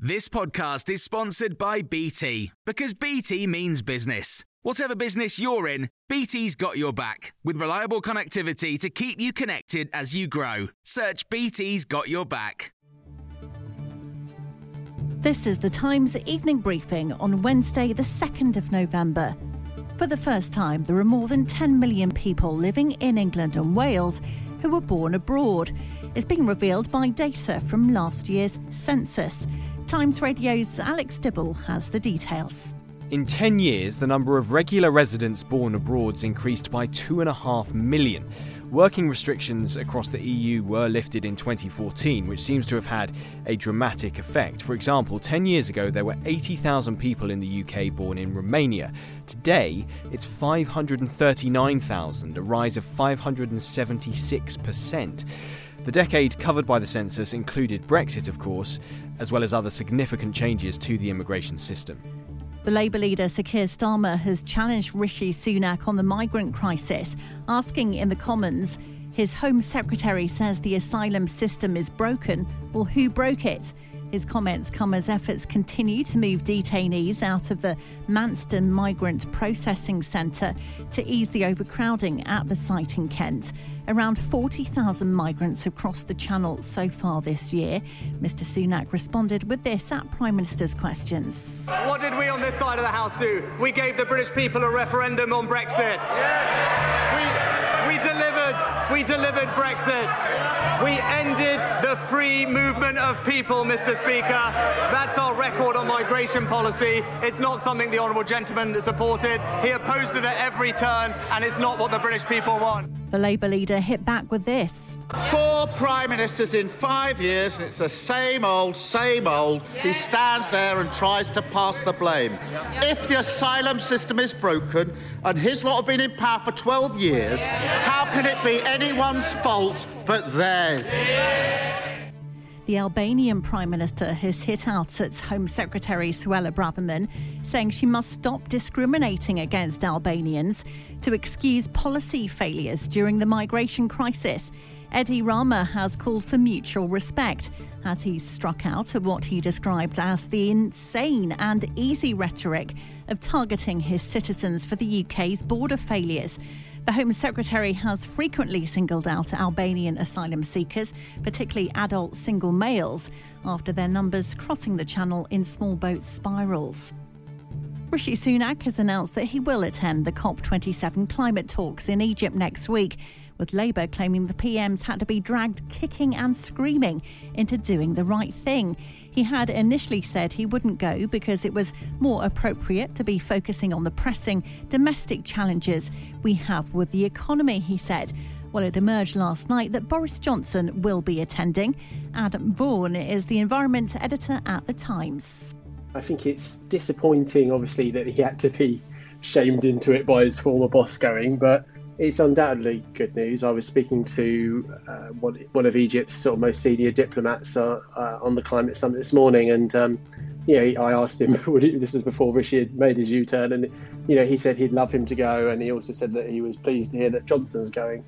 This podcast is sponsored by BT because BT means business. Whatever business you're in, BT's got your back with reliable connectivity to keep you connected as you grow. Search BT's got your back. This is the Times evening briefing on Wednesday, the 2nd of November. For the first time, there are more than 10 million people living in England and Wales who were born abroad. It's been revealed by data from last year's census. Times Radio's Alex Dibble has the details. In 10 years, the number of regular residents born abroad increased by 2.5 million. Working restrictions across the EU were lifted in 2014, which seems to have had a dramatic effect. For example, 10 years ago, there were 80,000 people in the UK born in Romania. Today, it's 539,000, a rise of 576%. The decade covered by the census included Brexit, of course, as well as other significant changes to the immigration system. The Labour leader Sir Keir Starmer has challenged Rishi Sunak on the migrant crisis, asking in the Commons. His Home Secretary says the asylum system is broken. Well, who broke it? His comments come as efforts continue to move detainees out of the Manston Migrant Processing Centre to ease the overcrowding at the site in Kent. Around 40,000 migrants have crossed the Channel so far this year. Mr Sunak responded with this at Prime Minister's questions. What did we on this side of the House do? We gave the British people a referendum on Brexit. Yes. We, we delivered. We delivered Brexit. We ended the free movement of people, Mr. Speaker. That's our record on migration policy. It's not something the Honourable Gentleman supported. He opposed it at every turn, and it's not what the British people want. The Labour leader hit back with this. Four prime ministers in five years, and it's the same old, same old. He stands there and tries to pass the blame. If the asylum system is broken, and his lot have been in power for 12 years, how can it be anyone's fault but theirs? The Albanian Prime Minister has hit out at Home Secretary Suella Braverman, saying she must stop discriminating against Albanians to excuse policy failures during the migration crisis. Edi Rama has called for mutual respect as he struck out at what he described as the insane and easy rhetoric of targeting his citizens for the UK's border failures. The Home Secretary has frequently singled out Albanian asylum seekers, particularly adult single males, after their numbers crossing the channel in small boat spirals. Rishi Sunak has announced that he will attend the COP27 climate talks in Egypt next week, with Labour claiming the PMs had to be dragged kicking and screaming into doing the right thing. He had initially said he wouldn't go because it was more appropriate to be focusing on the pressing domestic challenges we have with the economy, he said. Well, it emerged last night that Boris Johnson will be attending. Adam Vaughan is the environment editor at The Times. I think it's disappointing, obviously, that he had to be shamed into it by his former boss going, but it's undoubtedly good news. I was speaking to uh, one, one of Egypt's sort of most senior diplomats uh, uh, on the climate summit this morning, and um, you know, I asked him. this is before Rishi had made his U-turn, and you know, he said he'd love him to go, and he also said that he was pleased to hear that Johnson's going.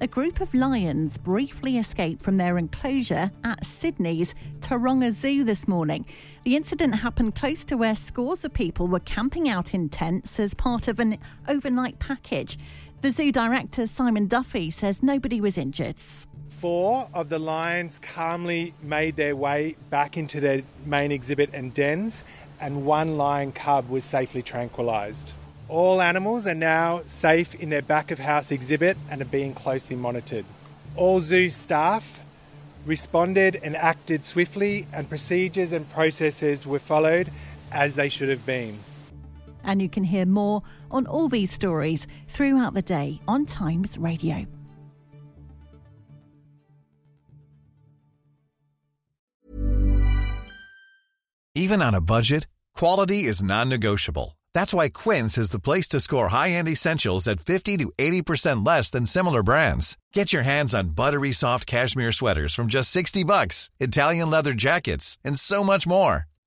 A group of lions briefly escaped from their enclosure at Sydney's Taronga Zoo this morning. The incident happened close to where scores of people were camping out in tents as part of an overnight package. The zoo director, Simon Duffy, says nobody was injured. Four of the lions calmly made their way back into their main exhibit and dens, and one lion cub was safely tranquilised. All animals are now safe in their back of house exhibit and are being closely monitored. All zoo staff responded and acted swiftly, and procedures and processes were followed as they should have been. And you can hear more on all these stories throughout the day on Times Radio. Even on a budget, quality is non negotiable. That's why Quince is the place to score high end essentials at 50 to 80% less than similar brands. Get your hands on buttery soft cashmere sweaters from just 60 bucks, Italian leather jackets, and so much more.